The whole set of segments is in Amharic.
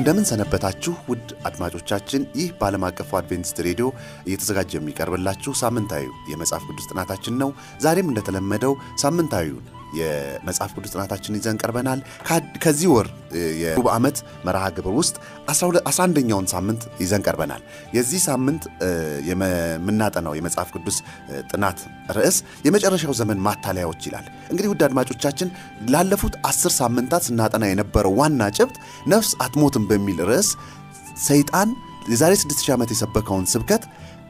እንደምን ሰነበታችሁ ውድ አድማጮቻችን። ይህ በዓለም አቀፉ አድቬንቲስት ሬዲዮ እየተዘጋጀ የሚቀርብላችሁ ሳምንታዊ የመጽሐፍ ቅዱስ ጥናታችን ነው። ዛሬም እንደተለመደው ሳምንታዊውን የመጽሐፍ ቅዱስ ጥናታችን ይዘን ቀርበናል። ከዚህ ወር የሩብ ዓመት መርሃ ግብር ውስጥ 11ኛውን ሳምንት ይዘን ቀርበናል። የዚህ ሳምንት የምናጠናው የመጽሐፍ ቅዱስ ጥናት ርዕስ የመጨረሻው ዘመን ማታለያዎች ይላል። እንግዲህ ውድ አድማጮቻችን ላለፉት አስር ሳምንታት ስናጠና የነበረው ዋና ጭብጥ ነፍስ አትሞትም በሚል ርዕስ ሰይጣን የዛሬ 6000 ዓመት የሰበከውን ስብከት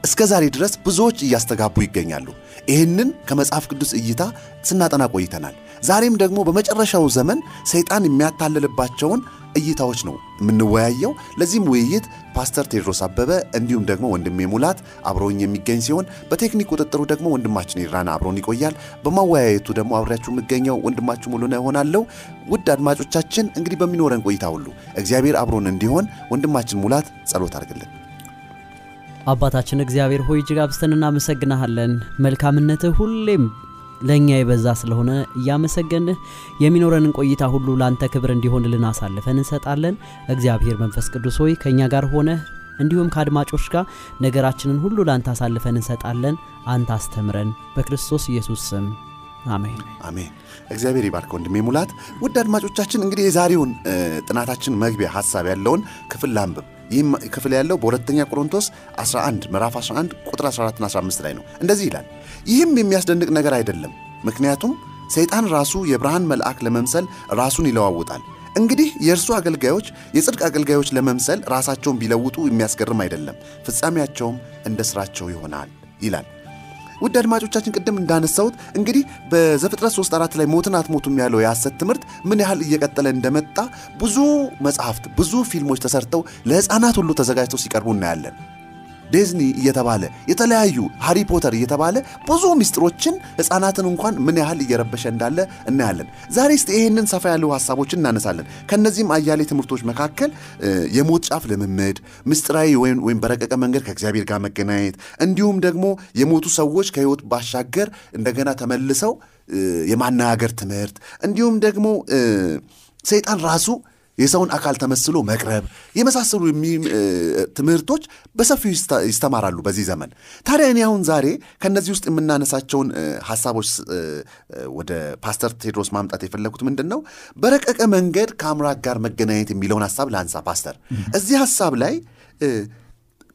እስከ ዛሬ ድረስ ብዙዎች እያስተጋቡ ይገኛሉ። ይህንን ከመጽሐፍ ቅዱስ እይታ ስናጠና ቆይተናል። ዛሬም ደግሞ በመጨረሻው ዘመን ሰይጣን የሚያታልልባቸውን እይታዎች ነው የምንወያየው። ለዚህም ውይይት ፓስተር ቴድሮስ አበበ እንዲሁም ደግሞ ወንድሜ ሙላት አብረውኝ የሚገኝ ሲሆን በቴክኒክ ቁጥጥሩ ደግሞ ወንድማችን ይራና አብረውን ይቆያል። በማወያየቱ ደግሞ አብሬያችሁ የምገኘው ወንድማችሁ ሙሉነህ እሆናለሁ። ውድ አድማጮቻችን እንግዲህ በሚኖረን ቆይታ ሁሉ እግዚአብሔር አብሮን እንዲሆን ወንድማችን ሙላት ጸሎት አድርግልን። አባታችን እግዚአብሔር ሆይ እጅግ አብዝተን እናመሰግናሃለን። መልካምነትህ ሁሌም ለእኛ የበዛ ስለሆነ እያመሰገንህ የሚኖረንን ቆይታ ሁሉ ለአንተ ክብር እንዲሆንልን አሳልፈን እንሰጣለን። እግዚአብሔር መንፈስ ቅዱስ ሆይ ከእኛ ጋር ሆነህ እንዲሁም ከአድማጮች ጋር ነገራችንን ሁሉ ለአንተ አሳልፈን እንሰጣለን። አንተ አስተምረን፣ በክርስቶስ ኢየሱስ ስም አሜን አሜን። እግዚአብሔር ይባርክ ወንድሜ ሙላት። ውድ አድማጮቻችን እንግዲህ የዛሬውን ጥናታችን መግቢያ ሀሳብ ያለውን ክፍል ላንብብ። ይህም ክፍል ያለው በሁለተኛ ቆሮንቶስ 11 ምዕራፍ 11 ቁጥር 14ና 15 ላይ ነው። እንደዚህ ይላል፣ ይህም የሚያስደንቅ ነገር አይደለም፣ ምክንያቱም ሰይጣን ራሱ የብርሃን መልአክ ለመምሰል ራሱን ይለዋውጣል። እንግዲህ የእርሱ አገልጋዮች የጽድቅ አገልጋዮች ለመምሰል ራሳቸውን ቢለውጡ የሚያስገርም አይደለም፣ ፍጻሜያቸውም እንደ ሥራቸው ይሆናል ይላል። ውድ አድማጮቻችን ቅድም እንዳነሳሁት እንግዲህ በዘፍጥረት 3 4 ላይ ሞትን አትሞቱም ያለው የሐሰት ትምህርት ምን ያህል እየቀጠለ እንደመጣ ብዙ መጽሐፍት፣ ብዙ ፊልሞች ተሰርተው ለሕፃናት ሁሉ ተዘጋጅተው ሲቀርቡ እናያለን። ዲዝኒ እየተባለ የተለያዩ ሃሪ ፖተር እየተባለ ብዙ ምስጢሮችን ሕፃናትን እንኳን ምን ያህል እየረበሸ እንዳለ እናያለን። ዛሬ እስቲ ይህንን ሰፋ ያሉ ሀሳቦችን እናነሳለን። ከእነዚህም አያሌ ትምህርቶች መካከል የሞት ጫፍ ልምምድ፣ ምስጢራዊ ወይም በረቀቀ መንገድ ከእግዚአብሔር ጋር መገናኘት፣ እንዲሁም ደግሞ የሞቱ ሰዎች ከሕይወት ባሻገር እንደገና ተመልሰው የማነጋገር ትምህርት እንዲሁም ደግሞ ሰይጣን ራሱ የሰውን አካል ተመስሎ መቅረብ የመሳሰሉ ትምህርቶች በሰፊው ይስተማራሉ በዚህ ዘመን። ታዲያ እኔ አሁን ዛሬ ከእነዚህ ውስጥ የምናነሳቸውን ሀሳቦች ወደ ፓስተር ቴድሮስ ማምጣት የፈለጉት ምንድን ነው? በረቀቀ መንገድ ከአምላክ ጋር መገናኘት የሚለውን ሀሳብ ለአንሳ ፓስተር። እዚህ ሀሳብ ላይ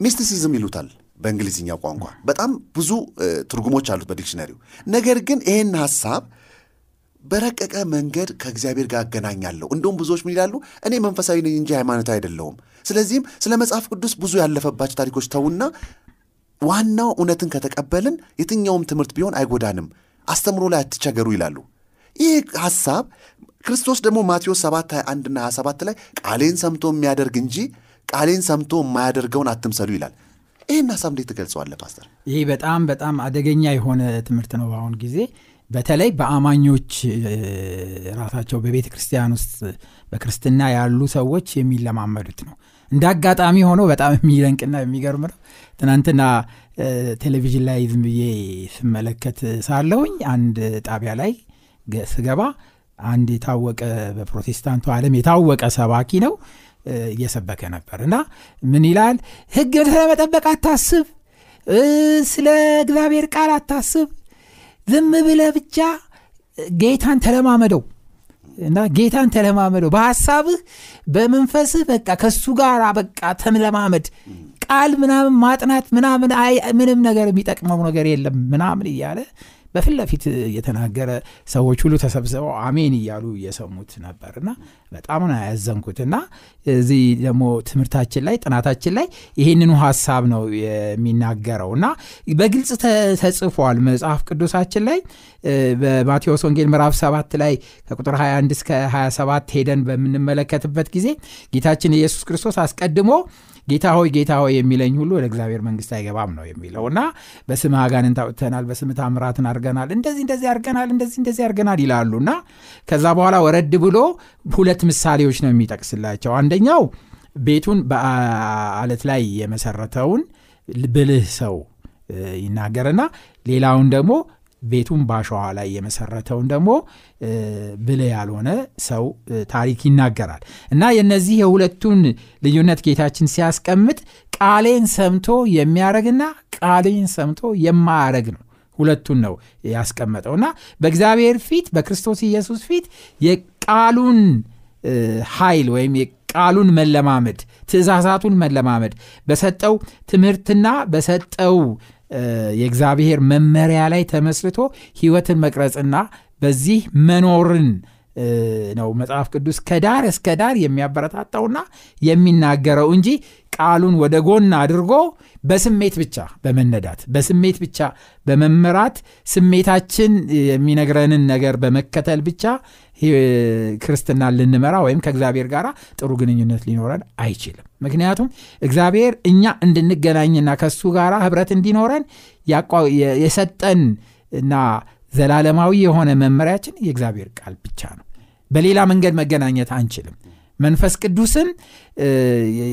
ሚስቲሲዝም ይሉታል በእንግሊዝኛው ቋንቋ። በጣም ብዙ ትርጉሞች አሉት በዲክሽነሪው። ነገር ግን ይህን ሀሳብ በረቀቀ መንገድ ከእግዚአብሔር ጋር አገናኛለሁ። እንደውም ብዙዎች ምን ይላሉ? እኔ መንፈሳዊ ነኝ እንጂ ሃይማኖታዊ አይደለሁም። ስለዚህም ስለ መጽሐፍ ቅዱስ ብዙ ያለፈባቸው ታሪኮች ተዉና ዋናው እውነትን ከተቀበልን የትኛውም ትምህርት ቢሆን አይጎዳንም፣ አስተምሮ ላይ አትቸገሩ ይላሉ። ይህ ሐሳብ ክርስቶስ ደግሞ ማቴዎስ 7 21ና 27 ላይ ቃሌን ሰምቶ የሚያደርግ እንጂ ቃሌን ሰምቶ የማያደርገውን አትምሰሉ ይላል። ይህን ሐሳብ እንዴት ትገልጸዋለህ ፓስተር? ይህ በጣም በጣም አደገኛ የሆነ ትምህርት ነው በአሁን ጊዜ በተለይ በአማኞች ራሳቸው በቤተ ክርስቲያን ውስጥ በክርስትና ያሉ ሰዎች የሚለማመዱት ነው። እንደ አጋጣሚ ሆኖ በጣም የሚደንቅና የሚገርም ነው። ትናንትና ቴሌቪዥን ላይ ዝም ብዬ ስመለከት ሳለሁኝ አንድ ጣቢያ ላይ ስገባ አንድ የታወቀ በፕሮቴስታንቱ ዓለም የታወቀ ሰባኪ ነው እየሰበከ ነበር እና ምን ይላል? ሕግ ስለመጠበቅ አታስብ፣ ስለ እግዚአብሔር ቃል አታስብ ዝም ብለህ ብቻ ጌታን ተለማመደው እና ጌታን ተለማመደው። በሐሳብህ በመንፈስህ በቃ ከሱ ጋር በቃ ተለማመድ። ቃል ምናምን ማጥናት ምናምን ምንም ነገር የሚጠቅመው ነገር የለም ምናምን እያለ በፊት ለፊት እየተናገረ ሰዎች ሁሉ ተሰብስበው አሜን እያሉ እየሰሙት ነበር እና በጣም ነው ያዘንኩት እና እዚህ ደግሞ ትምህርታችን ላይ ጥናታችን ላይ ይህንኑ ሀሳብ ነው የሚናገረው እና በግልጽ ተጽፏል መጽሐፍ ቅዱሳችን ላይ በማቴዎስ ወንጌል ምዕራፍ 7 ላይ ከቁጥር 21 እስከ 27 ሄደን በምንመለከትበት ጊዜ ጌታችን ኢየሱስ ክርስቶስ አስቀድሞ ጌታ ሆይ ጌታ ሆይ የሚለኝ ሁሉ ወደ እግዚአብሔር መንግስት አይገባም ነው የሚለው እና በስምህ አጋንንት አውጥተናል በስምህ ታምራትን አድርገናል እንደዚህ እንደዚህ አድርገናል እንደዚህ እንደዚህ አድርገናል ይላሉ እና ከዛ በኋላ ወረድ ብሎ ሁለት ምሳሌዎች ነው የሚጠቅስላቸው። አንደኛው ቤቱን በአለት ላይ የመሰረተውን ብልህ ሰው ይናገርና ሌላውን ደግሞ ቤቱን ባሸዋ ላይ የመሰረተውን ደግሞ ብልህ ያልሆነ ሰው ታሪክ ይናገራል። እና የነዚህ የሁለቱን ልዩነት ጌታችን ሲያስቀምጥ ቃሌን ሰምቶ የሚያረግና ቃሌን ሰምቶ የማያረግ ነው። ሁለቱን ነው ያስቀመጠው። እና በእግዚአብሔር ፊት በክርስቶስ ኢየሱስ ፊት የቃሉን ኃይል ወይም ቃሉን መለማመድ ትእዛዛቱን መለማመድ በሰጠው ትምህርትና በሰጠው የእግዚአብሔር መመሪያ ላይ ተመስርቶ ህይወትን መቅረጽና በዚህ መኖርን ነው መጽሐፍ ቅዱስ ከዳር እስከ ዳር የሚያበረታታውና የሚናገረው እንጂ ቃሉን ወደ ጎን አድርጎ በስሜት ብቻ በመነዳት በስሜት ብቻ በመመራት ስሜታችን የሚነግረንን ነገር በመከተል ብቻ ክርስትናን ልንመራ ወይም ከእግዚአብሔር ጋር ጥሩ ግንኙነት ሊኖረን አይችልም። ምክንያቱም እግዚአብሔር እኛ እንድንገናኝና ከሱ ጋር ህብረት እንዲኖረን የሰጠን እና ዘላለማዊ የሆነ መመሪያችን የእግዚአብሔር ቃል ብቻ ነው በሌላ መንገድ መገናኘት አንችልም። መንፈስ ቅዱስም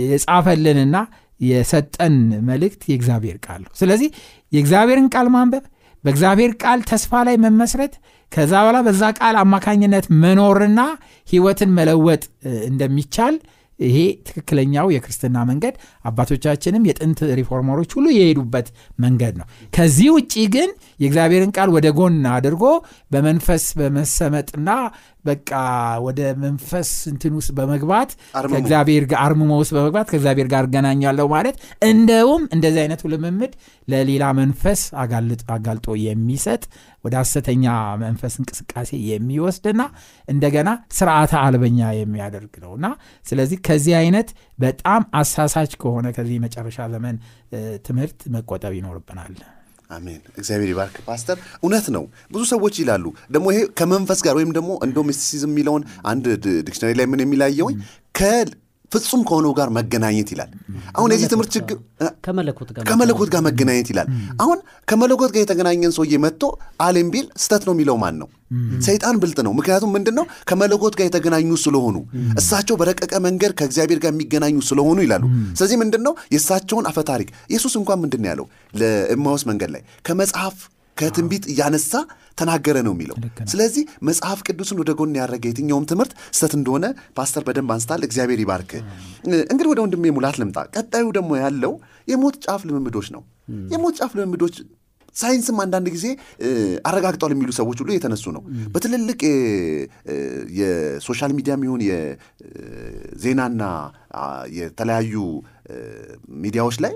የጻፈልንና የሰጠን መልእክት የእግዚአብሔር ቃል ነው። ስለዚህ የእግዚአብሔርን ቃል ማንበብ በእግዚአብሔር ቃል ተስፋ ላይ መመስረት ከዛ በኋላ በዛ ቃል አማካኝነት መኖርና ህይወትን መለወጥ እንደሚቻል ይሄ ትክክለኛው የክርስትና መንገድ አባቶቻችንም የጥንት ሪፎርመሮች ሁሉ የሄዱበት መንገድ ነው። ከዚህ ውጭ ግን የእግዚአብሔርን ቃል ወደ ጎን አድርጎ በመንፈስ በመሰመጥና በቃ ወደ መንፈስ እንትን ውስጥ በመግባት ከእግዚአብሔር ጋር አርምሞ ውስጥ በመግባት ከእግዚአብሔር ጋር እገናኛለሁ ማለት እንደውም እንደዚህ አይነቱ ልምምድ ለሌላ መንፈስ አጋልጦ የሚሰጥ ወደ ሐሰተኛ መንፈስ እንቅስቃሴ የሚወስድና እንደገና ስርዓተ አልበኛ የሚያደርግ ነው። እና ስለዚህ ከዚህ አይነት በጣም አሳሳች ከሆነ ከዚህ መጨረሻ ዘመን ትምህርት መቆጠብ ይኖርብናል አሜን። እግዚአብሔር ይባርክ ፓስተር። እውነት ነው። ብዙ ሰዎች ይላሉ ደግሞ ይሄ ከመንፈስ ጋር ወይም ደግሞ እንዶ mysticism የሚለውን አንድ dictionary ላይ ምን እንደሚል አየሁኝ ፍጹም ከሆነው ጋር መገናኘት ይላል። አሁን የዚህ ትምህርት ችግር ከመለኮት ጋር መገናኘት ይላል። አሁን ከመለኮት ጋር የተገናኘን ሰውዬ መጥቶ አሌም ቢል ስተት ነው የሚለው ማን ነው? ሰይጣን ብልጥ ነው። ምክንያቱም ምንድን ነው ከመለኮት ጋር የተገናኙ ስለሆኑ እሳቸው በረቀቀ መንገድ ከእግዚአብሔር ጋር የሚገናኙ ስለሆኑ ይላሉ። ስለዚህ ምንድን ነው የእሳቸውን አፈታሪክ ኢየሱስ እንኳን ምንድን ያለው? ለእማውስ መንገድ ላይ ከመጽሐፍ ከትንቢት እያነሳ ተናገረ ነው የሚለው። ስለዚህ መጽሐፍ ቅዱስን ወደ ጎን ያደረገ የትኛውም ትምህርት ስተት እንደሆነ ፓስተር በደንብ አንስቷል። እግዚአብሔር ይባርክ። እንግዲህ ወደ ወንድሜ ሙላት ልምጣ። ቀጣዩ ደግሞ ያለው የሞት ጫፍ ልምምዶች ነው። የሞት ጫፍ ልምምዶች ሳይንስም አንዳንድ ጊዜ አረጋግጧል የሚሉ ሰዎች ሁሉ የተነሱ ነው። በትልልቅ የ social media የሚሆን የዜናና የተለያዩ ሚዲያዎች ላይ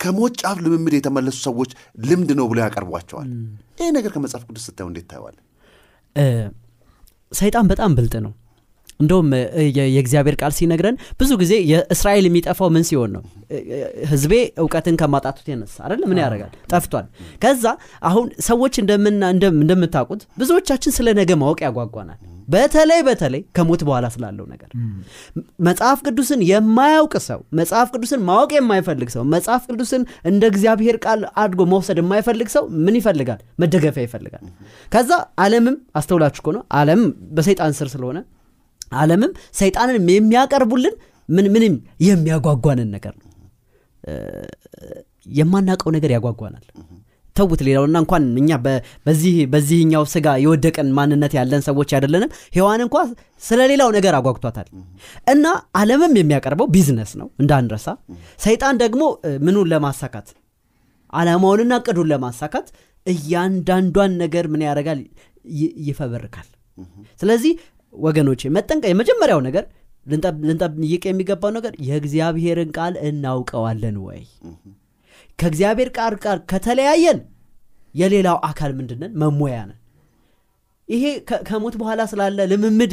ከሞት ጫፍ ልምምድ የተመለሱ ሰዎች ልምድ ነው ብሎ ያቀርቧቸዋል። ይህ ነገር ከመጽሐፍ ቅዱስ ስታየው እንዴት ታየዋል ሰይጣን በጣም ብልጥ ነው እንደውም የእግዚአብሔር ቃል ሲነግረን ብዙ ጊዜ የእስራኤል የሚጠፋው ምን ሲሆን ነው? ህዝቤ እውቀትን ከማጣቱ የተነሳ አይደለ ምን ያደርጋል? ጠፍቷል። ከዛ አሁን ሰዎች እንደምታውቁት ብዙዎቻችን ስለ ነገ ማወቅ ያጓጓናል። በተለይ በተለይ ከሞት በኋላ ስላለው ነገር። መጽሐፍ ቅዱስን የማያውቅ ሰው መጽሐፍ ቅዱስን ማወቅ የማይፈልግ ሰው መጽሐፍ ቅዱስን እንደ እግዚአብሔር ቃል አድጎ መውሰድ የማይፈልግ ሰው ምን ይፈልጋል? መደገፊያ ይፈልጋል። ከዛ አለምም አስተውላችሁ ከሆነ አለም በሰይጣን ስር ስለሆነ አለምም ሰይጣንን የሚያቀርቡልን ምን ምንም የሚያጓጓንን ነገር ነው። የማናውቀው ነገር ያጓጓናል። ተውት ሌላውና እንኳን እኛ በዚህ በዚህኛው ስጋ የወደቀን ማንነት ያለን ሰዎች አይደለንም። ሔዋን እንኳ ስለ ሌላው ነገር አጓግቷታል እና አለምም የሚያቀርበው ቢዝነስ ነው እንዳንረሳ። ሰይጣን ደግሞ ምኑን ለማሳካት? አላማውንና ቅዱን ለማሳካት እያንዳንዷን ነገር ምን ያደርጋል? ይፈበርካል። ስለዚህ ወገኖቼ መጠንቀ የመጀመሪያው ነገር ልንጠይቅ የሚገባው ነገር የእግዚአብሔርን ቃል እናውቀዋለን ወይ? ከእግዚአብሔር ቃል ቃል ከተለያየን የሌላው አካል ምንድነን መሞያ ነን። ይሄ ከሞት በኋላ ስላለ ልምምድ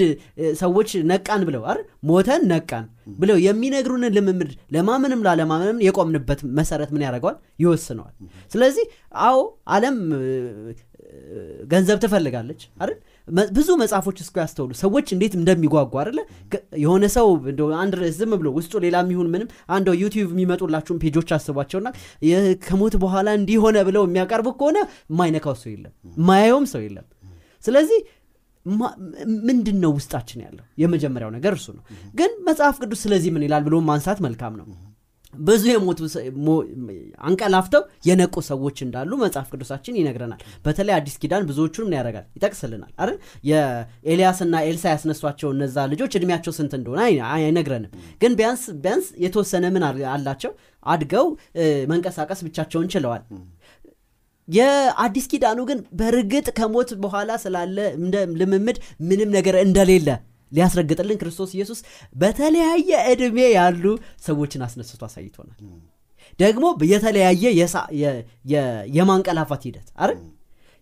ሰዎች ነቃን ብለው አይደል? ሞተን ነቃን ብለው የሚነግሩንን ልምምድ ለማመንም ላለማመንም የቆምንበት መሰረት ምን ያደርገዋል? ይወስነዋል። ስለዚህ አዎ አለም ገንዘብ ትፈልጋለች አይደል ብዙ መጽሐፎች እስኮ ያስተውሉ ሰዎች እንዴት እንደሚጓጓ አይደለ? ከ- የሆነ ሰው አንድ ዝም ብሎ ውስጡ ሌላ የሚሆን ምንም አንደው ዩቲዩብ የሚመጡላችሁን ፔጆች አስቧቸውና ከሞት በኋላ እንዲሆነ ብለው የሚያቀርቡ ከሆነ የማይነካው ሰው የለም የማያየውም ሰው የለም። ስለዚህ ምንድን ነው ውስጣችን ያለው? የመጀመሪያው ነገር እሱ ነው። ግን መጽሐፍ ቅዱስ ስለዚህ ምን ይላል ብሎ ማንሳት መልካም ነው ብዙ የሞቱ አንቀላፍተው የነቁ ሰዎች እንዳሉ መጽሐፍ ቅዱሳችን ይነግረናል። በተለይ አዲስ ኪዳን ብዙዎቹን ምን ያደርጋል ይጠቅስልናል። አይደል? የኤልያስና ኤልሳ ያስነሷቸው እነዛ ልጆች እድሜያቸው ስንት እንደሆነ አይ- አይነግረንም። ግን ቢያንስ ቢያንስ የተወሰነ ምን አላቸው? አድገው መንቀሳቀስ ብቻቸውን ችለዋል። የአዲስ ኪዳኑ ግን በእርግጥ ከሞት በኋላ ስላለ ልምምድ ምንም ነገር እንደሌለ ሊያስረግጥልን ክርስቶስ ኢየሱስ በተለያየ ዕድሜ ያሉ ሰዎችን አስነስቶ አሳይቶናል። ደግሞ የተለያየ የማንቀላፋት ሂደት አይደል?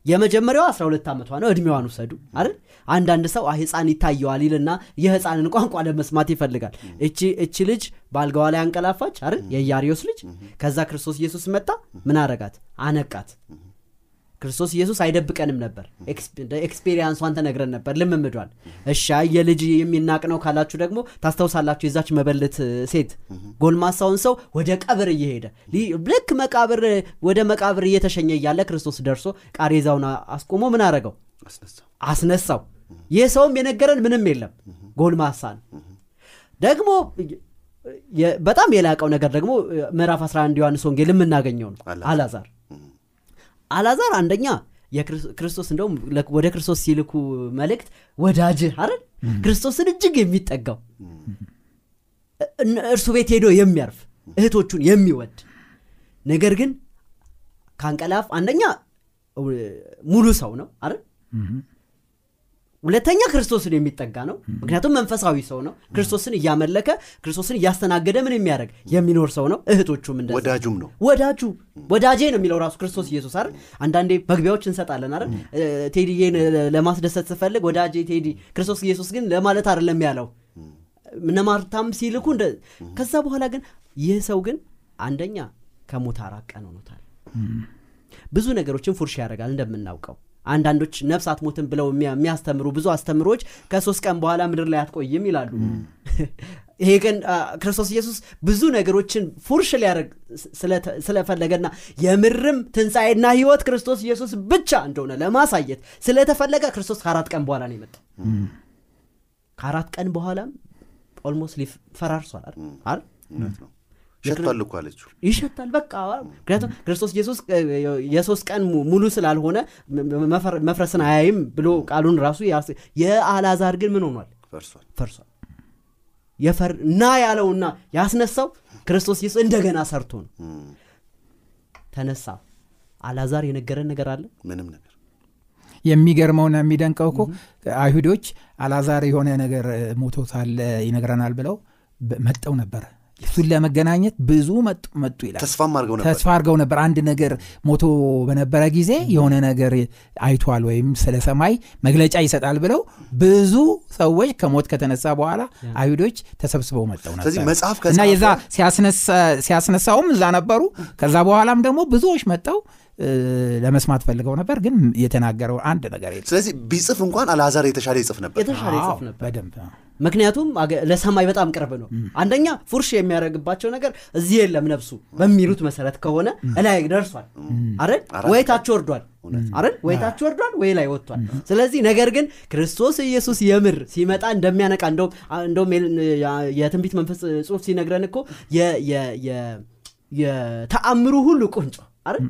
የመጀመሪያው 12 ዓመቷ ነው። እድሜዋን ውሰዱ አይደል? አንዳንድ ሰው ህፃን ይታየዋል ይልና የህፃንን ቋንቋ ለመስማት ይፈልጋል። እቺ እቺ ልጅ በአልጋዋ ላይ አንቀላፋች አይደል? የኢያሪዮስ ልጅ። ከዛ ክርስቶስ ኢየሱስ መጣ። ምን አረጋት? አነቃት ክርስቶስ ኢየሱስ አይደብቀንም ነበር። experience ኧን ተነግረን ነበር። ልምምዷን። እሻ የልጅ የሚናቅ ነው ካላችሁ ደግሞ ታስታውሳላችሁ የዛች መበለት ሴት ጎልማሳውን ሰው ወደ ቀብር እየሄደ ልክ መቃብር ወደ መቃብር እየተሸኘ እያለ ክርስቶስ ደርሶ ቃሬዛውን አስቆሞ ምን አረገው? አስነሳው። ይህ ሰውም የነገረን ምንም የለም። ጎልማሳ ነው ደግሞ በጣም የላቀው ነገር ደግሞ ምዕራፍ 11 ዮሐንስ ወንጌል የምናገኘው ነው። አላዛር አላዛር አንደኛ ክርስቶስ እንደውም ወደ ክርስቶስ ሲልኩ መልእክት ወዳጅህ አይደል? ክርስቶስን እጅግ የሚጠጋው። እርሱ ቤት ሄዶ የሚያርፍ እህቶቹን የሚወድ። ነገር ግን ከአንቀላፍ አንደኛ ሙሉ ሰው ነው አይደል ሁለተኛ ክርስቶስን የሚጠጋ ነው። ምክንያቱም መንፈሳዊ ሰው ነው። ክርስቶስን እያመለከ ክርስቶስን እያስተናገደ ምን የሚያደርግ? የሚኖር ሰው ነው። እህቶቹም እንደዛ። ወዳጁም ነው። ወዳጁ ወዳጄ ነው የሚለው ራሱ ክርስቶስ ኢየሱስ አይደል? አንዳንዴ መግቢያዎች እንሰጣለን አይደል? ቴዲዬን ለማስደሰት ስፈልግ ወዳጄ ቴዲ ክርስቶስ ኢየሱስ ግን ለማለት አይደለም ያለው። እነ ማርታም ሲልኩ እንደ ከዛ በኋላ ግን ይህ ሰው ግን አንደኛ ከሞት አራት ቀን ሆኖታል። ብዙ ነገሮችን ፉርሽ ያደርጋል እንደምናውቀው አንዳንዶች ነፍስ አትሞትም ብለው የሚያ- የሚያስተምሩ ብዙ አስተምሮች ከሶስት ቀን በኋላ ምድር ላይ አትቆይም ይላሉ። ይሄ ግን ክርስቶስ ኢየሱስ ብዙ ነገሮችን ፉርሽ ሊያደርግ ስለፈለገና የምርም ትንሣኤና ህይወት ክርስቶስ ኢየሱስ ብቻ እንደሆነ ለማሳየት ስለተፈለገ ክርስቶስ ከአራት ቀን በኋላ ነው የመጣው። ከአራት ቀን በኋላም almost ሊፈራርሷል አይደል? ሸቷል እኮ አለችው። ይሸታል በቃ ምክንያቱም ክርስቶስ ኢየሱስ የሶስት ቀን ሙሉ ስላልሆነ መፍረስን አያይም ብሎ ቃሉን ራሱ የአልዓዛር ግን ምን ሆኗል? ፈርሷል። ፈርሷል። የፈር ና ያለውና ያስነሳው ክርስቶስ ኢየሱስ እንደገና ሰርቶ ነው። ተነሳ። አልዓዛር የነገረን ነገር አለ? ምንም ነገር። የሚገርመውና የሚደንቀው እኮ አይሁዶች አላዛር የሆነ ነገር ሞቶ ሳለ ይነግረናል ብለው መጠው ነበረ እሱን ለመገናኘት ብዙ መጡ መጡ ይላል። ተስፋም አድርገው ነበር። ተስፋ አድርገው ነበር። አንድ ነገር ሞቶ በነበረ ጊዜ የሆነ ነገር አይቷል ወይም ስለ ሰማይ መግለጫ ይሰጣል ብለው ብዙ ሰዎች ከሞት ከተነሳ በኋላ አይሁዶች ተሰብስበው መጠው ነበር። እና የዛ ሲያስነሳ- ሲያስነሳውም እዛ ነበሩ። ከዛ በኋላም ደግሞ ብዙዎች መጠው ለመስማት ፈልገው ነበር። ግን የተናገረው አንድ ነገር የለም። ስለዚህ ቢጽፍ እንኳን አልዓዛር የተሻለ ይጽፍ ነበር። የተሻለ ይጽፍ አዎ፣ ነበር። በደንብ። አዎ። ምክንያቱም ለሰማይ በጣም ቅርብ ነው። አንደኛ ፉርሽ የሚያደርግባቸው ነገር እዚህ የለም ነፍሱ በሚሉት መሰረት ከሆነ እላይ ደርሷል። አይደል? ወይ ታች ወርዷል። አይደል? ወይ ታች ወርዷል ወይ ላይ ወጥቷል። ስለዚህ ነገር ግን ክርስቶስ ኢየሱስ የምር ሲመጣ እንደሚያነቃ እንደውም የትንቢት መንፈስ ጽሁፍ ሲነግረን እኮ የተአምሩ ሁሉ ቁንጮ አይደል?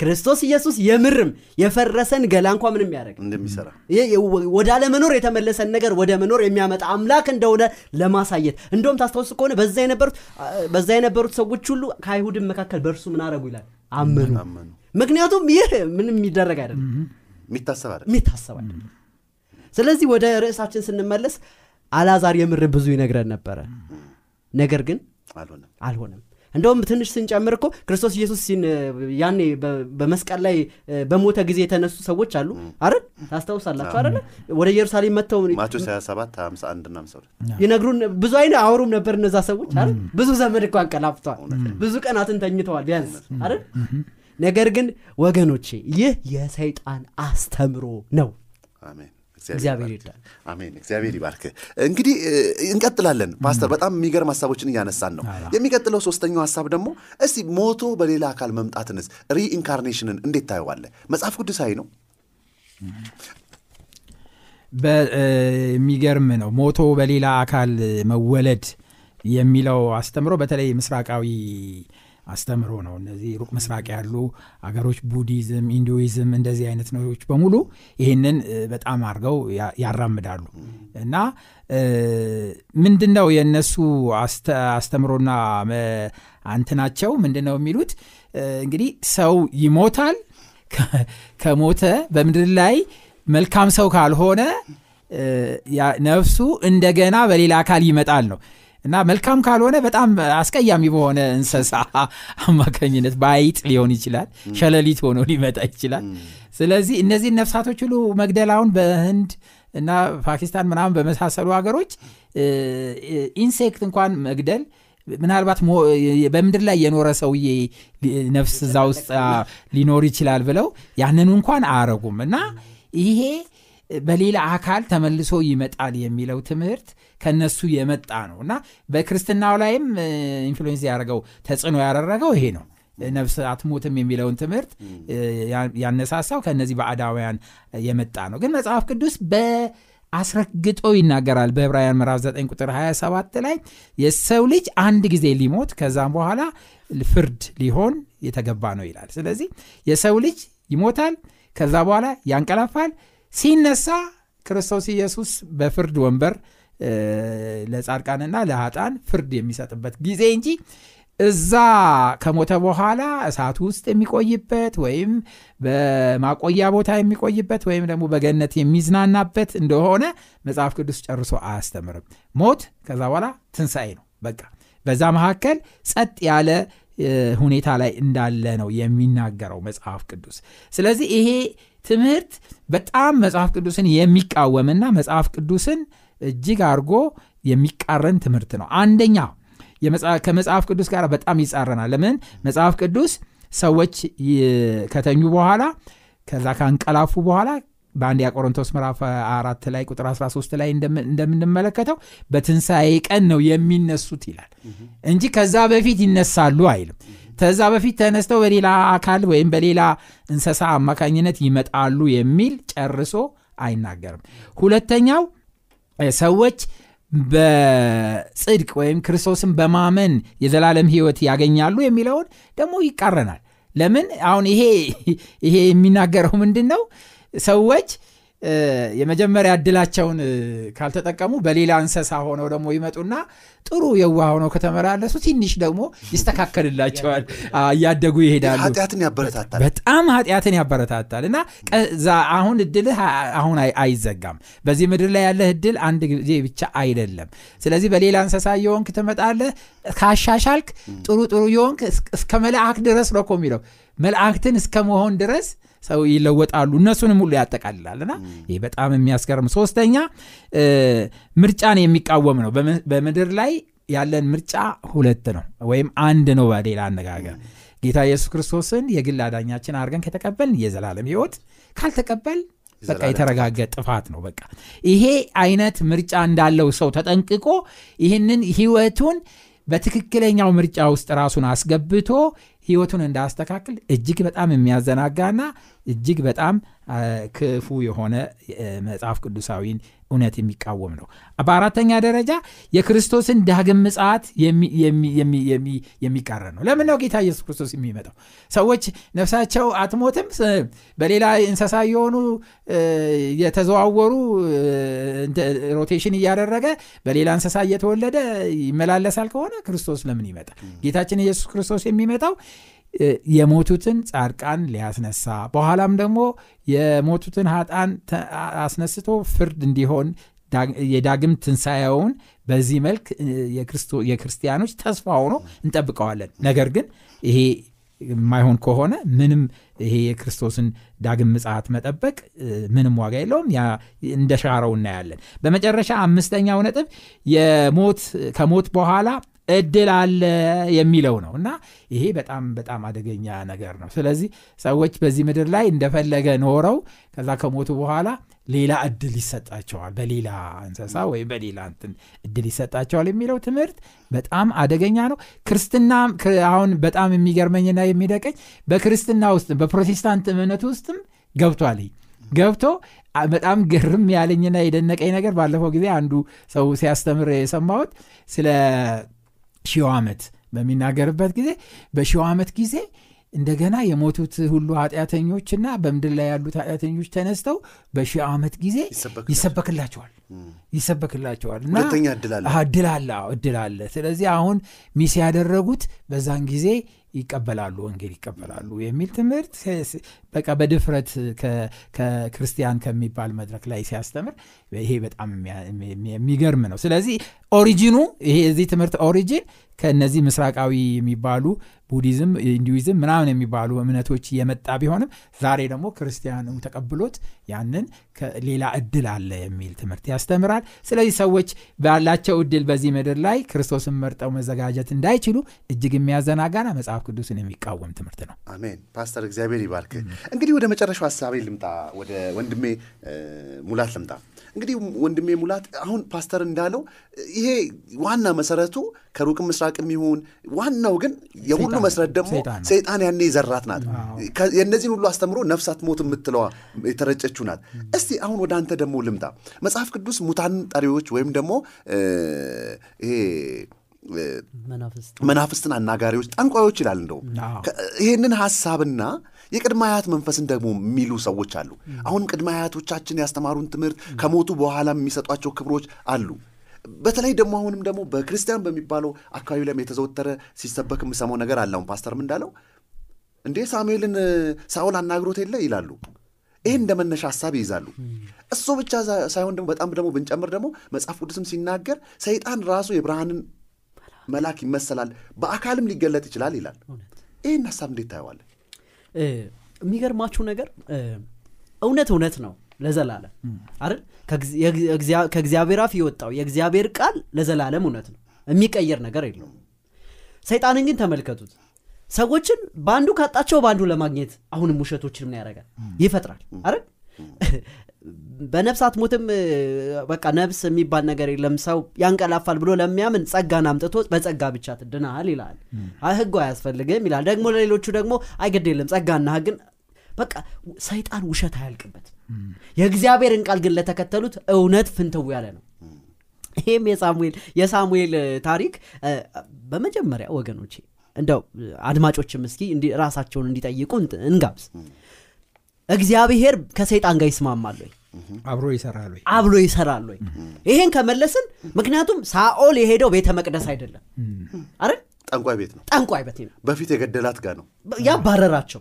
ክርስቶስ ኢየሱስ የምርም የፈረሰን ገላ እንኳ ምንም ያደርግ እንደሚሰራ። ይህ ወደ አለመኖር የተመለሰን ነገር ወደ መኖር የሚያመጣ አምላክ እንደሆነ ለማሳየት። እንደውም ታስታውሱ ከሆነ በዛ የነበሩት በዛ የነበሩት ሰዎች ሁሉ ከአይሁድም መካከል በእርሱ ምን አረጉ ይላል? አመኑ። ምክንያቱም ይህ ምንም የሚደረግ አይደለም። የሚታሰብ አይደል የሚታሰብ አይደለም። ስለዚህ ወደ ርዕሳችን ስንመለስ አልዓዛር የምር ብዙ ይነግረን ነበረ። ነገር ግን አልሆነም። አልሆነም እንደውም ትንሽ ስንጨምር እኮ ክርስቶስ ኢየሱስ ሲን- ያኔ በመስቀል ላይ በሞተ ጊዜ የተነሱ ሰዎች አሉ። አይደል? ታስታውሳላችሁ አይደለ? ወደ ኢየሩሳሌም መጥተው ማቴዎስ 27 51 እና 52 ይነግሩን ብዙ አይነት አውሩም ነበር እነዛ ሰዎች አይደል? ብዙ ዘመድ እኮ አንቀላፍተዋል ብዙ ቀናትን ተኝተዋል ቢያንስ አይደል? ነገር ግን ወገኖቼ ይህ የሰይጣን አስተምሮ ነው። አሜን እግዚአብሔር ይርዳል። አሜን። እግዚአብሔር ይባርክ። እንግዲህ እንቀጥላለን። ፓስተር በጣም የሚገርም ሀሳቦችን እያነሳን ነው። የሚቀጥለው ሶስተኛው ሀሳብ ደግሞ እስቲ ሞቶ በሌላ አካል መምጣትንስ ሪኢንካርኔሽንን እንዴት ታየዋለ መጽሐፍ ቅዱሳዊ ነው። የሚገርም ነው። ሞቶ በሌላ አካል መወለድ የሚለው አስተምሮ በተለይ ምስራቃዊ አስተምሮ ነው። እነዚህ ሩቅ ምስራቅ ያሉ አገሮች ቡዲዝም ኢንዱይዝም እንደዚህ አይነት ነገሮች በሙሉ ይህንን በጣም አድርገው ያራምዳሉ። እና ምንድን ነው የእነሱ አስተ- አስተምሮና አንትናቸው ምንድን ነው የሚሉት እንግዲህ ሰው ይሞታል ከሞተ በምድር ላይ መልካም ሰው ካልሆነ ነፍሱ እንደገና በሌላ አካል ይመጣል ነው እና መልካም ካልሆነ በጣም አስቀያሚ በሆነ እንስሳ አማካኝነት በአይጥ ሊሆን ይችላል ሸለሊት ሆኖ ሊመጣ ይችላል። ስለዚህ እነዚህን ነፍሳቶች ሁሉ መግደል አሁን በህንድ እና ፓኪስታን ምናምን በመሳሰሉ ሀገሮች insect እንኳን መግደል ምናልባት በምድር ላይ የኖረ ሰውዬ ነፍስ እዛ ውስጥ ሊኖር ይችላል ብለው ያንን እንኳን አያረጉም። እና ይሄ በሌላ አካል ተመልሶ ይመጣል የሚለው ትምህርት ከነሱ የመጣ ነው። እና በክርስትናው ላይም influence ያደረገው ተጽዕኖ ያደረገው ይሄ ነው። ነፍስ አትሞትም የሚለውን ትምህርት ያነሳሳው ከነዚህ በአዳውያን የመጣ ነው። ግን መጽሐፍ ቅዱስ በአስረግጦ ይናገራል በዕብራውያን ምዕራፍ 9 ቁጥር 27 ላይ የሰው ልጅ አንድ ጊዜ ሊሞት ከዛም በኋላ ፍርድ ሊሆን የተገባ ነው ይላል። ስለዚህ የሰው ልጅ ይሞታል ከዛ በኋላ ያንቀላፋል ሲነሳ ክርስቶስ ኢየሱስ በፍርድ ወንበር ለጻድቃንና ለሀጣን ፍርድ የሚሰጥበት ጊዜ እንጂ እዛ ከሞተ በኋላ እሳት ውስጥ የሚቆይበት ወይም በማቆያ ቦታ የሚቆይበት ወይም ደግሞ በገነት የሚዝናናበት እንደሆነ መጽሐፍ ቅዱስ ጨርሶ አያስተምርም። ሞት ከዛ በኋላ ትንሣኤ ነው። በቃ በዛ መካከል ጸጥ ያለ ሁኔታ ላይ እንዳለ ነው የሚናገረው መጽሐፍ ቅዱስ። ስለዚህ ይሄ ትምህርት በጣም መጽሐፍ ቅዱስን የሚቃወምና መጽሐፍ ቅዱስን እጅግ አድርጎ የሚቃረን ትምህርት ነው። አንደኛ ከመጽሐፍ ቅዱስ ጋር በጣም ይጻረናል። ለምን? መጽሐፍ ቅዱስ ሰዎች ከተኙ በኋላ ከዛ ካንቀላፉ በኋላ በአንደኛ ቆሮንቶስ ምዕራፍ አራት ላይ ቁጥር 13 ላይ እንደምን- እንደምንመለከተው በትንሣኤ ቀን ነው የሚነሱት ይላል። እንጂ ከዛ በፊት ይነሳሉ አይልም። ከዛ በፊት ተነስተው በሌላ አካል ወይም በሌላ እንስሳ አማካኝነት ይመጣሉ የሚል ጨርሶ አይናገርም። ሁለተኛው ሰዎች በጽድቅ ወይም ክርስቶስን በማመን የዘላለም ህይወት ያገኛሉ የሚለውን ደግሞ ይቃረናል። ለምን? አሁን ይሄ ይሄ የሚናገረው ምንድን ነው ሰዎች የመጀመሪያ እድላቸውን ካልተጠቀሙ በሌላ እንስሳ ሆነው ደግሞ ይመጡና ጥሩ የዋ ሆነው ከተመላለሱ ትንሽ ደግሞ ይስተካከልላቸዋል። እያደጉ ይሄዳሉ። ኃጢአትን ያበረታታል። በጣም ኃጢአትን ያበረታታል። እና አሁን እድልህ አሁን አይ- አይዘጋም። በዚህ ምድር ላይ ያለህ እድል አንድ ጊዜ ብቻ አይደለም። ስለዚህ በሌላ እንስሳ የሆንክ ትመጣለህ። ካሻሻልክ ጥሩ ጥሩ የሆንክ እስ- እስከ መልአክ ድረስ ነው እኮ የሚለው። መላእክትን እስከ መሆን ድረስ ሰው ይለወጣሉ እነሱንም ሁሉ ያጠቃልላል። እና ይህ በጣም የሚያስገርም ሶስተኛ ምርጫን የሚቃወም ነው። በም- በምድር ላይ ያለን ምርጫ ሁለት ነው ወይም አንድ ነው በሌላ አነጋገር። ጌታ ኢየሱስ ክርስቶስን የግል አዳኛችን አድርገን ከተቀበልን የዘላለም ህይወት ካልተቀበል በቃ የተረጋገጠ ጥፋት ነው በቃ። ይሄ አይነት ምርጫ እንዳለው ሰው ተጠንቅቆ ይህንን ህይወቱን በትክክለኛው ምርጫ ውስጥ ራሱን አስገብቶ ህይወቱን እንዳያስተካክል እጅግ በጣም የሚያዘናጋና እጅግ በጣም ክፉ የሆነ መጽሐፍ ቅዱሳዊን እውነት የሚቃወም ነው። በአራተኛ ደረጃ የክርስቶስን ዳግም ምጽአት የሚ- የሚ- የሚ- የሚ- የሚቃረን ነው። ለምን ነው ጌታ ኢየሱስ ክርስቶስ የሚመጣው? ሰዎች ነፍሳቸው አትሞትም በሌላ እንስሳ የሆኑ የተዘዋወሩ ሮቴሽን እያደረገ በሌላ እንስሳ እየተወለደ ይመላለሳል ከሆነ ክርስቶስ ለምን ይመጣል? ጌታችን ኢየሱስ ክርስቶስ የሚመጣው የሞቱትን ጻድቃን ሊያስነሳ በኋላም ደግሞ የሞቱትን ሀጣን አስነስቶ ፍርድ እንዲሆን የዳግም ትንሣኤውን በዚህ መልክ የክርስቲያኖች ተስፋ ሆኖ እንጠብቀዋለን። ነገር ግን ይሄ የማይሆን ከሆነ ምንም ይሄ የክርስቶስን ዳግም ምጽት መጠበቅ ምንም ዋጋ የለውም። እንደ ሻረው እናያለን። በመጨረሻ አምስተኛው ነጥብ የሞት ከሞት በኋላ እድል አለ የሚለው ነው። እና ይሄ በጣም በጣም አደገኛ ነገር ነው። ስለዚህ ሰዎች በዚህ ምድር ላይ እንደፈለገ ኖረው ከዛ ከሞቱ በኋላ ሌላ እድል ይሰጣቸዋል። በሌላ እንስሳ ወይም በሌላ እድል ይሰጣቸዋል የሚለው ትምህርት በጣም አደገኛ ነው። ክርስትና አሁን በጣም የሚገርመኝና የሚደቀኝ በክርስትና ውስጥ በፕሮቴስታንት እምነት ውስጥም ገብቷል ገብቶ በጣም ግርም ያለኝና የደነቀኝ ነገር ባለፈው ጊዜ አንዱ ሰው ሲያስተምር የሰማሁት ስለ ሺው ዓመት በሚናገርበት ጊዜ በሺው ዓመት ጊዜ እንደገና የሞቱት ሁሉ ኃጢአተኞችና በምድር ላይ ያሉት ኃጢአተኞች ተነስተው በሺህ ዓመት ጊዜ ይሰበክላቸዋል። ይሰበክላቸዋል። እና እድል አለ። እድል አለ። እድል አለ። ስለዚህ አሁን miss ያደረጉት በዛን ጊዜ ይቀበላሉ ወንጌል ይቀበላሉ የሚል ትምህርት በቃ በድፍረት ከክርስቲያን ከሚባል መድረክ ላይ ሲያስተምር ይሄ በጣም የሚገርም ነው። ስለዚህ ኦሪጂኑ ይሄ የዚህ ትምህርት origin ከእነዚህ ምስራቃዊ የሚባሉ Buddhism Hinduism ምናምን የሚባሉ እምነቶች የመጣ ቢሆንም ዛሬ ደግሞ ክርስቲያኑ ተቀብሎት ያንን ሌላ እድል አለ የሚል ትምህርት ያስተምራል። ስለዚህ ሰዎች ባላቸው እድል በዚህ ምድር ላይ ክርስቶስን መርጠው መዘጋጀት እንዳይችሉ እጅግ የሚያዘናጋና መጽሐፍ ቅዱስን የሚቃወም ትምህርት ነው። አሜን። ፓስተር እግዚአብሔር ይባርክ። እንግዲህ ወደ መጨረሻው ሀሳቤ ልምጣ። ወደ ወንድሜ ሙላት ልምጣ እንግዲህ ወንድሜ ሙላት አሁን ፓስተር እንዳለው ይሄ ዋና መሰረቱ ከሩቅ ምስራቅም ይሁን ዋናው ግን የሁሉ መሰረት ደግሞ ሰይጣን ያኔ የዘራት ናት። የእነዚህን ሁሉ አስተምሮ ነፍሳት ሞት የምትለዋ የተረጨችው ናት። እስቲ አሁን ወደ አንተ ደግሞ ልምጣ። መጽሐፍ ቅዱስ ሙታን ጠሪዎች ወይም ደግሞ ይሄ መናፍስትን አናጋሪዎች ጠንቋዮች ይላል እንደውም። ይህንን ሀሳብና የቅድመ አያት መንፈስን ደግሞ የሚሉ ሰዎች አሉ። አሁንም ቅድመ አያቶቻችን ያስተማሩን ትምህርት ከሞቱ በኋላ የሚሰጧቸው ክብሮች አሉ። በተለይ ደግሞ አሁንም ደግሞ በክርስቲያን በሚባለው አካባቢ ላይም የተዘወተረ ሲሰበክ የምሰማው ነገር አለ። አሁን ፓስተርም እንዳለው እንዴ ሳሙኤልን ሳውል አናግሮት የለ ይላሉ። ይህን እንደ መነሻ ሀሳብ ይይዛሉ። እሱ ብቻ ሳይሆን ደግሞ በጣም ደግሞ ብንጨምር ደግሞ መጽሐፍ ቅዱስም ሲናገር ሰይጣን ራሱ የብርሃንን መልአክ ይመሰላል በአካልም ሊገለጥ ይችላል ይላል። ይህን ሀሳብ እንዴት ታየዋለን የሚገርማችሁ ነገር እውነት እውነት ነው ለዘላለም አይደል? ከእግዚአብሔር አፍ የወጣው የእግዚአብሔር ቃል ለዘላለም እውነት ነው። የሚቀየር ነገር የለውም። ሰይጣንን ግን ተመልከቱት። ሰዎችን በአንዱ ካጣቸው በአንዱ ለማግኘት አሁንም ውሸቶችን ምን ያደርጋል ይፈጥራል። አይደል በነፍሳት ሞትም በቃ ነብስ የሚባል ነገር የለም። ሰው ያንቀላፋል ብሎ ለሚያምን ጸጋን አምጥቶ በጸጋ ብቻ ትድናል ይላል። ህጉ አያስፈልግም ይላል። ደግሞ ለሌሎቹ ደግሞ አይገድ የለም ጸጋና ህግን በቃ ሰይጣን ውሸት አያልቅበት። የእግዚአብሔርን ቃል ግን ለተከተሉት እውነት ፍንትው ያለ ነው። ይህም የሳሙኤል የሳሙኤል ታሪክ። በመጀመሪያ ወገኖቼ እንደው አድማጮችም እስኪ ራሳቸውን እንዲጠይቁ እንጋብዝ እግዚአብሔር ከሰይጣን ጋር ይስማማል ወይ? አብሮ ይሰራል ወይ? አብሎ ይሰራል ወይ? ይሄን ከመለስን ምክንያቱም ሳኦል የሄደው ቤተ መቅደስ አይደለም። አይደል ጠንቋይ ቤት ነው። ጠንቋይ ቤት ነው። በፊት የገደላት ጋር ነው። ያባረራቸው።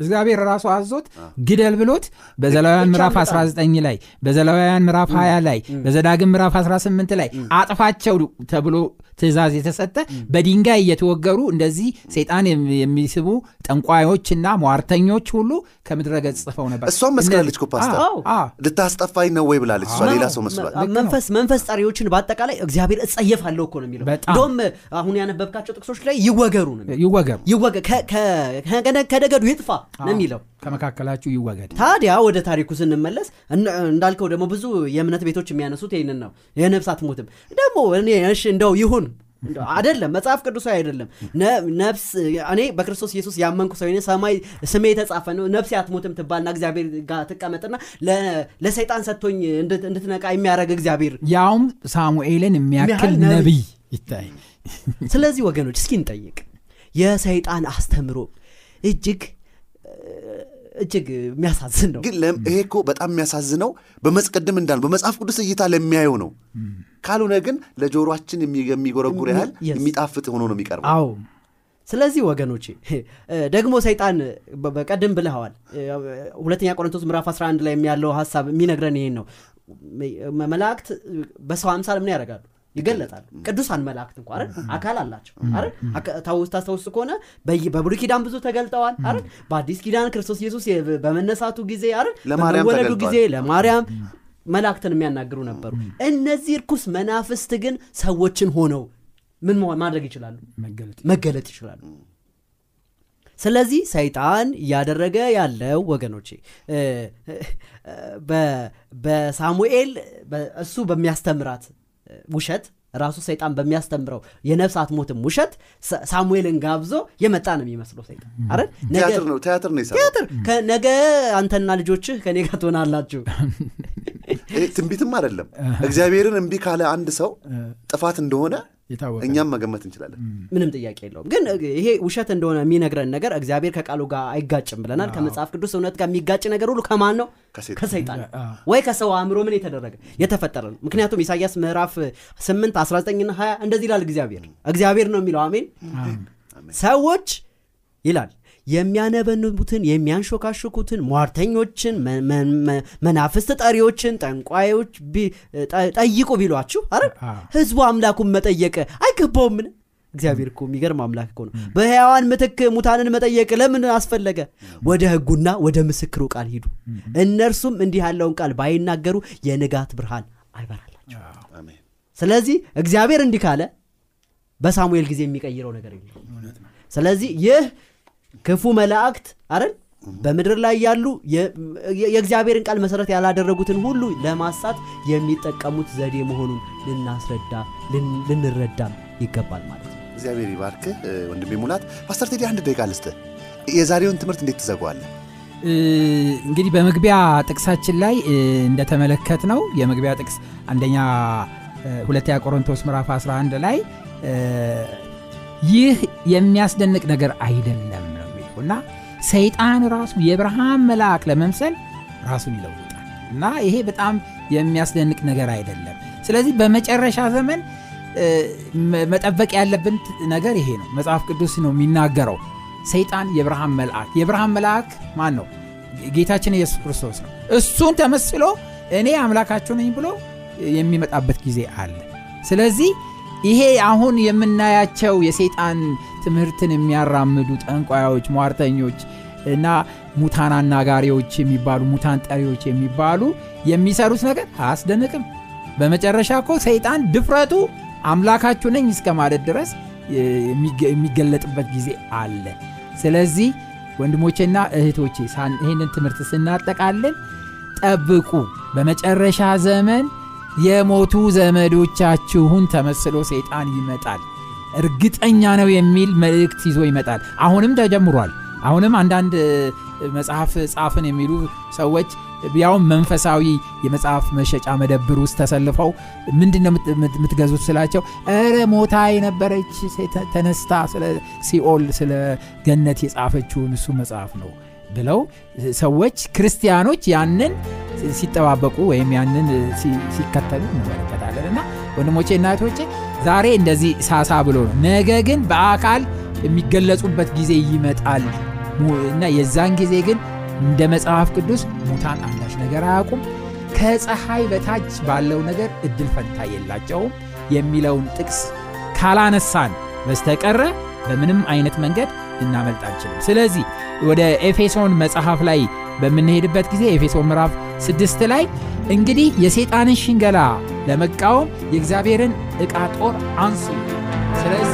እግዚአብሔር ራሱ አዞት ግደል ብሎት በዘላውያን ምዕራፍ 19 ላይ በዘላውያን ምዕራፍ 20 ላይ በዘዳግም ምዕራፍ 18 ላይ አጥፋቸው ተብሎ ትእዛዝ የተሰጠ በድንጋይ እየተወገሩ እንደዚህ ሰይጣን የሚስቡ ጠንቋዮችና ሟርተኞች ሁሉ ከምድረ ገጽ ጽፈው ነበር። እሷም መስክራለች ፓስተር። ልታስጠፋኝ ነው ወይ ብላለች እሷ ሌላ ሰው መስሏል። መንፈስ መንፈስ ጠሪዎችን በአጠቃላይ እግዚአብሔር እጸየፋለሁ እኮ ነው የሚለው። እንደውም አሁን ያነበብካቸው ጥቅሶች ላይ ይወገሩ ነው ይወገሩ። ከደገዱ ይጥፋ ነው የሚለው። ከመካከላችሁ ይወገድ። ታዲያ ወደ ታሪኩ ስንመለስ እንዳልከው ደግሞ ብዙ የእምነት ቤቶች የሚያነሱት ይህንን ነው። የነፍሳት ሞትም ደግሞ እኔ እሺ እንደው ይሁን አይደለም መጽሐፍ ቅዱሳዊ አይደለም። ነፍስ እኔ በክርስቶስ ኢየሱስ ያመንኩ ሰው ሰማይ ስሜ የተጻፈ ነው። ነፍሴ አትሞትም ትባልና እግዚአብሔር ጋር ትቀመጥና ለሰይጣን ሰጥቶኝ እንድትነቃ የሚያደረግ እግዚአብሔር ያውም ሳሙኤልን የሚያክል ነቢይ ይታይ ስለዚህ ወገኖች እስኪ እንጠይቅ። የሰይጣን አስተምሮ እጅግ እጅግ የሚያሳዝን ነው። ግን ይሄ እኮ በጣም የሚያሳዝነው በመስቀድም እንዳል በመጽሐፍ ቅዱስ እይታ ለሚያየው ነው። ካልሆነ ግን ለጆሮችን የሚጎረጉር ያህል የሚጣፍጥ ሆኖ ነው የሚቀርበው። አዎ። ስለዚህ ወገኖቼ ደግሞ ሰይጣን በቀድም ብልኸዋል ሁለተኛ ቆሮንቶስ ምዕራፍ 11 ላይ ያለው ሀሳብ የሚነግረን ይሄን ነው። መላእክት በሰው አምሳል ምን ያደርጋሉ ይገለጣሉ። ቅዱሳን መላእክት እንኳ አይደል? አካል አላቸው አይደል? ታስታውስ ከሆነ በብሉይ ኪዳን ብዙ ተገልጠዋል አይደል? በአዲስ ኪዳን ክርስቶስ ኢየሱስ በመነሳቱ ጊዜ አይደል? በመወለዱ ጊዜ ለማርያም መላእክትን የሚያናግሩ ነበሩ። እነዚህ እርኩስ መናፍስት ግን ሰዎችን ሆነው ምን ማድረግ ይችላሉ? መገለጥ ይችላሉ። ስለዚህ ሰይጣን እያደረገ ያለው ወገኖቼ በሳሙኤል እሱ በሚያስተምራት ውሸት ራሱ ሰይጣን በሚያስተምረው የነፍስ አትሞትም ውሸት ሳሙኤልን ጋብዞ የመጣ ነው የሚመስለው ሰይጣን። አይደል? ቲያትር ነው ቲያትር ነገ አንተና ልጆችህ ከኔ ጋር ትሆናላችሁ ትንቢትም አይደለም። እግዚአብሔርን እምቢ ካለ አንድ ሰው ጥፋት እንደሆነ እኛም መገመት እንችላለን። ምንም ጥያቄ የለውም። ግን ይሄ ውሸት እንደሆነ የሚነግረን ነገር እግዚአብሔር ከቃሉ ጋር አይጋጭም ብለናል። ከመጽሐፍ ቅዱስ እውነት ጋር የሚጋጭ ነገር ሁሉ ከማን ነው? ከሰይጣን። ወይ ከሰው አእምሮ ምን የተደረገ? የተፈጠረ ነው። ምክንያቱም ኢሳያስ ምዕራፍ 8 19 ና 20 እንደዚህ ይላል እግዚአብሔር። እግዚአብሔር ነው የሚለው አሜን። ሰዎች ይላል የሚያነበንቡትን የሚያንሾካሾኩትን ሟርተኞችን መናፍስት ጠሪዎችን ጠንቋዮች ጠይቁ ቢሏችሁ አረ ህዝቡ አምላኩን መጠየቅ አይገባውምን? እግዚአብሔር እኮ የሚገርም አምላክ እኮ ነው። በሕያዋን ምትክ ሙታንን መጠየቅ ለምን አስፈለገ? ወደ ህጉና ወደ ምስክሩ ቃል ሂዱ። እነርሱም እንዲህ ያለውን ቃል ባይናገሩ የንጋት ብርሃን አይበራላቸው። ስለዚህ እግዚአብሔር እንዲህ ካለ በሳሙኤል ጊዜ የሚቀይረው ነገር የለም። ስለዚህ ይህ ክፉ መላእክት አይደል? በምድር ላይ ያሉ የእግዚአብሔርን ቃል መሰረት ያላደረጉትን ሁሉ ለማሳት የሚጠቀሙት ዘዴ መሆኑን ልናስረዳ ልንረዳም ይገባል ማለት ነው። እግዚአብሔር ይባርክህ ወንድሜ ሙላት። ፓስተር ቴዲ አንድ ደቂቃ ልስጥ የዛሬውን ትምህርት እንዴት ትዘጓዋለህ እንግዲህ በመግቢያ ጥቅሳችን ላይ እንደተመለከት ነው የመግቢያ ጥቅስ አንደኛ ሁለተኛ ቆሮንቶስ ምዕራፍ 11 ላይ ይህ የሚያስደንቅ ነገር አይደለም የሚለው እና ሰይጣን ራሱ የብርሃን መልአክ ለመምሰል ራሱን ይለውጣል። እና ይሄ በጣም የሚያስደንቅ ነገር አይደለም። ስለዚህ በመጨረሻ ዘመን መጠበቅ ያለብን ነገር ይሄ ነው። መጽሐፍ ቅዱስ ነው የሚናገረው። ሰይጣን የብርሃን መልአክ። የብርሃን መልአክ ማን ነው? ጌታችን ኢየሱስ ክርስቶስ ነው። እሱን ተመስሎ እኔ አምላካቸው ነኝ ብሎ የሚመጣበት ጊዜ አለ። ስለዚህ ይሄ አሁን የምናያቸው የሰይጣን ትምህርትን የሚያራምዱ ጠንቋዮች ሟርተኞች እና ሙታን አናጋሪዎች የሚባሉ ሙታን ጠሪዎች የሚባሉ የሚሰሩት ነገር አያስደንቅም። በመጨረሻ እኮ ሰይጣን ድፍረቱ አምላካችሁ ነኝ እስከ ማለት ድረስ የሚገለጥበት ጊዜ አለ። ስለዚህ ወንድሞቼና እህቶቼ ይህንን ትምህርት ስናጠቃልል ጠብቁ። በመጨረሻ ዘመን የሞቱ ዘመዶቻችሁን ተመስሎ ሰይጣን ይመጣል። እርግጠኛ ነው የሚል መልእክት ይዞ ይመጣል። አሁንም ተጀምሯል። አሁንም አንዳንድ መጽሐፍ ጻፍን የሚሉ ሰዎች ያውም መንፈሳዊ የመጽሐፍ መሸጫ መደብር ውስጥ ተሰልፈው ምንድን የምትገዙት ስላቸው እረ ሞታ የነበረች ተነስታ ስለ ሲኦል ስለ ገነት የጻፈችውን እሱ መጽሐፍ ነው ብለው ሰዎች ክርስቲያኖች ያንን ሲጠባበቁ ወይም ያንን ሲከተሉ እንመለከታለን። እና ወንድሞቼ እናቶቼ ዛሬ እንደዚህ ሳሳ ብሎ ነው። ነገ ግን በአካል የሚገለጹበት ጊዜ ይመጣል። እና የዛን ጊዜ ግን እንደ መጽሐፍ ቅዱስ ሙታን አንዳች ነገር አያውቁም። ከፀሐይ በታች ባለው ነገር እድል ፈንታ የላቸውም የሚለውን ጥቅስ ካላነሳን በስተቀረ በምንም አይነት መንገድ ልናመልጥ አንችልም። ስለዚህ ወደ ኤፌሶን መጽሐፍ ላይ በምንሄድበት ጊዜ ኤፌሶን ምዕራፍ ስድስት ላይ እንግዲህ የሰይጣንን ሽንገላ ለመቃወም የእግዚአብሔርን ዕቃ ጦር አንሱ። ስለዚህ